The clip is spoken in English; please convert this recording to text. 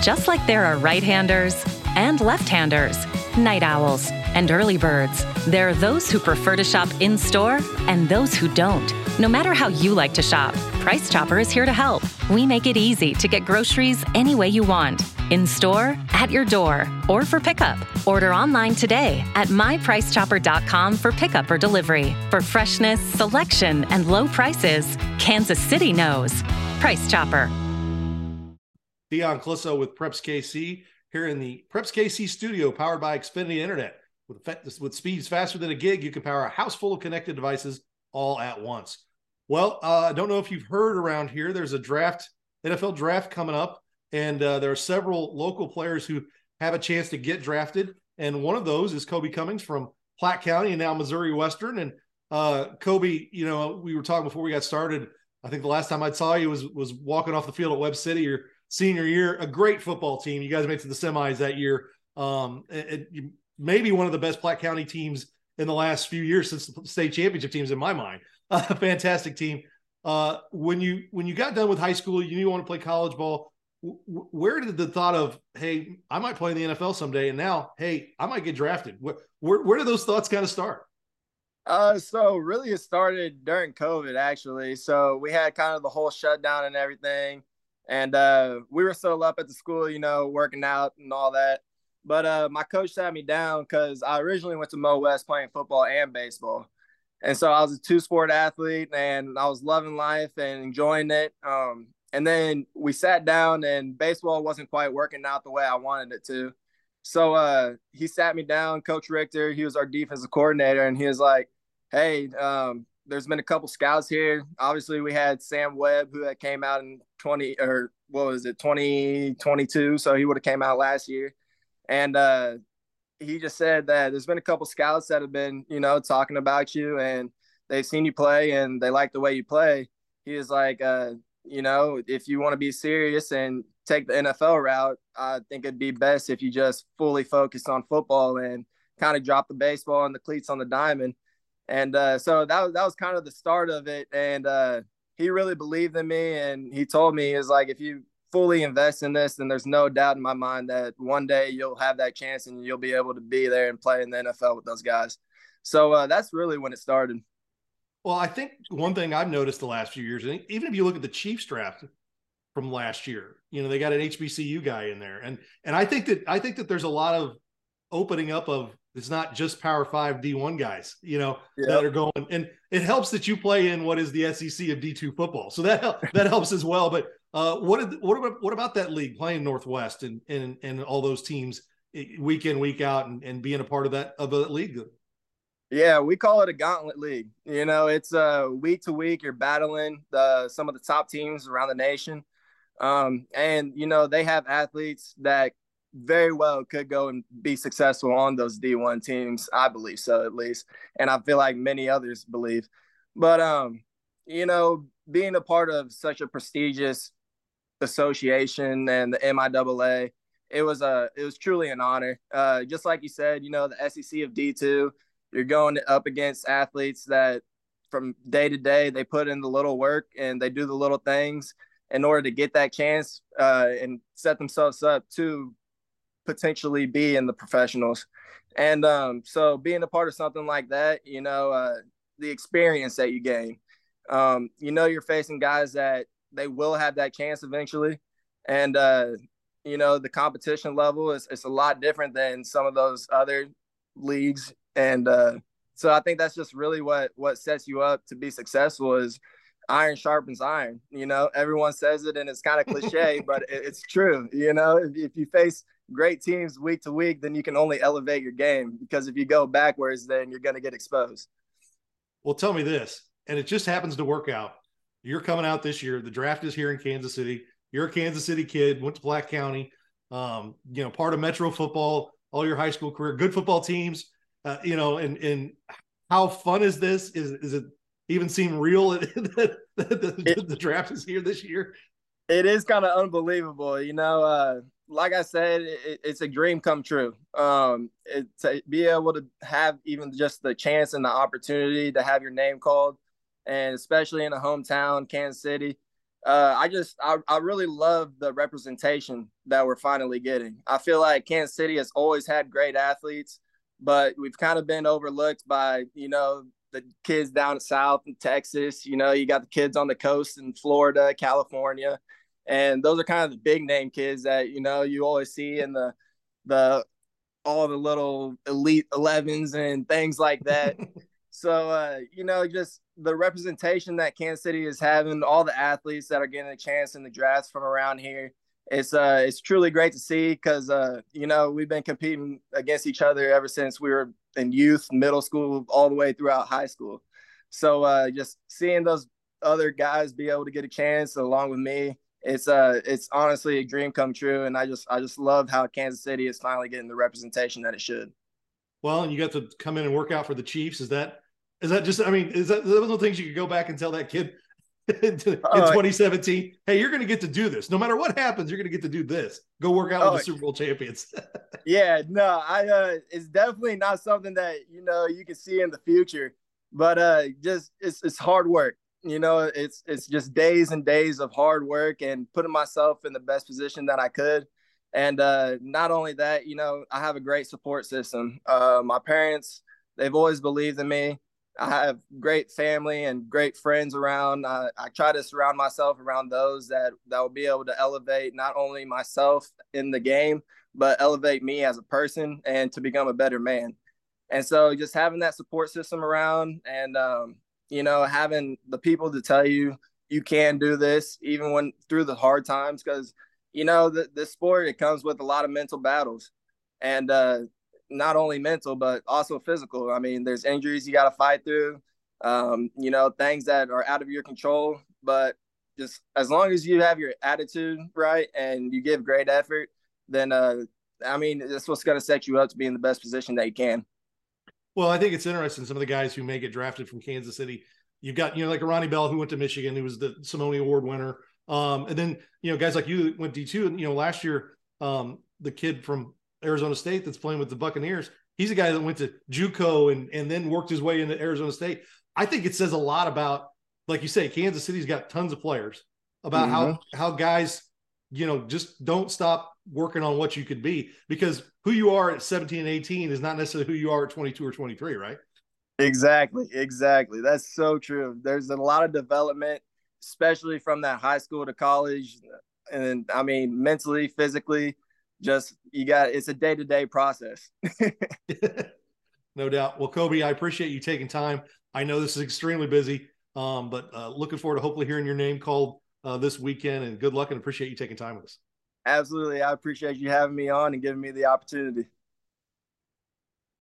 Just like there are right handers and left handers, night owls and early birds, there are those who prefer to shop in store and those who don't. No matter how you like to shop, Price Chopper is here to help. We make it easy to get groceries any way you want in store, at your door, or for pickup. Order online today at mypricechopper.com for pickup or delivery. For freshness, selection, and low prices, Kansas City knows. Price Chopper. Dion Clisso with Preps KC here in the Preps KC studio, powered by Xfinity Internet. With, with speeds faster than a gig, you can power a house full of connected devices all at once. Well, uh, I don't know if you've heard around here. There's a draft, NFL draft coming up, and uh, there are several local players who have a chance to get drafted. And one of those is Kobe Cummings from Platte County and now Missouri Western. And uh, Kobe, you know, we were talking before we got started. I think the last time I saw you was was walking off the field at Webb City your senior year. A great football team. You guys made to the semis that year. Um, it, it, maybe one of the best Platte County teams in the last few years since the state championship teams in my mind. A fantastic team. Uh, when you when you got done with high school, you knew you want to play college ball. Where did the thought of hey, I might play in the NFL someday, and now hey, I might get drafted? Where where, where did those thoughts kind of start? Uh, so really, it started during COVID actually. So we had kind of the whole shutdown and everything, and uh, we were still up at the school, you know, working out and all that. But uh, my coach sat me down because I originally went to Mo West playing football and baseball. And so I was a two sport athlete and I was loving life and enjoying it. Um, and then we sat down and baseball wasn't quite working out the way I wanted it to. So uh, he sat me down, Coach Richter, he was our defensive coordinator, and he was like, Hey, um, there's been a couple scouts here. Obviously, we had Sam Webb, who had came out in 20 or what was it, 2022. So he would have came out last year. And uh, he just said that there's been a couple scouts that have been, you know, talking about you and they've seen you play and they like the way you play. He was like, uh, you know, if you want to be serious and take the NFL route, I think it'd be best if you just fully focus on football and kind of drop the baseball and the cleats on the diamond. And uh, so that was that was kind of the start of it. And uh, he really believed in me, and he told me is like if you fully invest in this, then there's no doubt in my mind that one day you'll have that chance and you'll be able to be there and play in the NFL with those guys. So uh, that's really when it started. Well, I think one thing I've noticed the last few years, and even if you look at the Chiefs draft from last year, you know they got an HBCU guy in there, and and I think that I think that there's a lot of opening up of it's not just Power Five D1 guys, you know, yep. that are going, and it helps that you play in what is the SEC of D2 football, so that that helps as well. But uh, what did, what about what about that league playing Northwest and and and all those teams week in week out and, and being a part of that of that league? Yeah, we call it a gauntlet league. You know, it's uh week to week you're battling the some of the top teams around the nation. Um, and you know, they have athletes that very well could go and be successful on those D1 teams. I believe so at least. And I feel like many others believe. But um, you know, being a part of such a prestigious association and the MIAA, it was a it was truly an honor. Uh, just like you said, you know, the SEC of D2, you're going up against athletes that from day to day they put in the little work and they do the little things in order to get that chance uh, and set themselves up to potentially be in the professionals. And um, so being a part of something like that, you know, uh, the experience that you gain, um, you know, you're facing guys that they will have that chance eventually. And, uh, you know, the competition level is it's a lot different than some of those other leagues. And uh, so I think that's just really what what sets you up to be successful is iron sharpens iron. You know, everyone says it and it's kind of cliche, but it, it's true. You know, if, if you face great teams week to week, then you can only elevate your game because if you go backwards, then you're going to get exposed. Well, tell me this, and it just happens to work out. You're coming out this year. The draft is here in Kansas City. You're a Kansas City kid, went to Platte County, um, you know, part of Metro football all your high school career, good football teams, uh, you know, and and how fun is this? Is is it even seem real that the, the, the, draft is here this year? It is kind of unbelievable, you know. Uh, like I said, it, it's a dream come true. Um, it, to be able to have even just the chance and the opportunity to have your name called, and especially in a hometown, Kansas City, uh, I just I, I really love the representation that we're finally getting. I feel like Kansas City has always had great athletes, but we've kind of been overlooked by you know the kids down south in Texas. You know, you got the kids on the coast in Florida, California, and those are kind of the big name kids that you know you always see in the the all the little elite 11s and things like that. so uh, you know, just the representation that Kansas City is having, all the athletes that are getting a chance in the drafts from around here. It's uh it's truly great to see because uh you know we've been competing against each other ever since we were in youth, middle school, all the way throughout high school. So uh just seeing those other guys be able to get a chance along with me, it's uh it's honestly a dream come true. And I just I just love how Kansas City is finally getting the representation that it should. Well, and you got to come in and work out for the Chiefs. Is that is that just? I mean, is that those are things you could go back and tell that kid in, 2017? Hey, you're going to get to do this. No matter what happens, you're going to get to do this. Go work out oh, with the Super Bowl champions. yeah, no, I. uh It's definitely not something that you know you can see in the future, but uh just it's it's hard work. You know, it's it's just days and days of hard work and putting myself in the best position that I could. And uh, not only that, you know, I have a great support system. Uh, my parents, they've always believed in me. I have great family and great friends around. I, I try to surround myself around those that that will be able to elevate not only myself in the game, but elevate me as a person and to become a better man. And so, just having that support system around, and um, you know, having the people to tell you you can do this, even when through the hard times, because you know the the sport it comes with a lot of mental battles, and uh, not only mental but also physical. I mean, there's injuries you got to fight through, um, you know, things that are out of your control. But just as long as you have your attitude right and you give great effort, then uh, I mean, that's what's going to set you up to be in the best position that you can. Well, I think it's interesting. Some of the guys who may get drafted from Kansas City, you've got you know like Ronnie Bell who went to Michigan, who was the Simone Award winner. Um, and then you know guys like you went D two, and you know last year um, the kid from Arizona State that's playing with the Buccaneers. He's a guy that went to JUCO and and then worked his way into Arizona State. I think it says a lot about, like you say, Kansas City's got tons of players about mm-hmm. how how guys, you know, just don't stop working on what you could be because who you are at 17 and 18 is not necessarily who you are at 22 or 23, right? Exactly, exactly. That's so true. There's a lot of development, especially from that high school to college, and I mean mentally, physically just you got it's a day-to-day process. No doubt. Well kobe i appreciate you taking time. I know this is extremely busy um, but uh, looking forward to hopefully hearing your name called uh, this weekend and good luck and appreciate you taking time with us. Absolutely. I appreciate you having me on and giving me the opportunity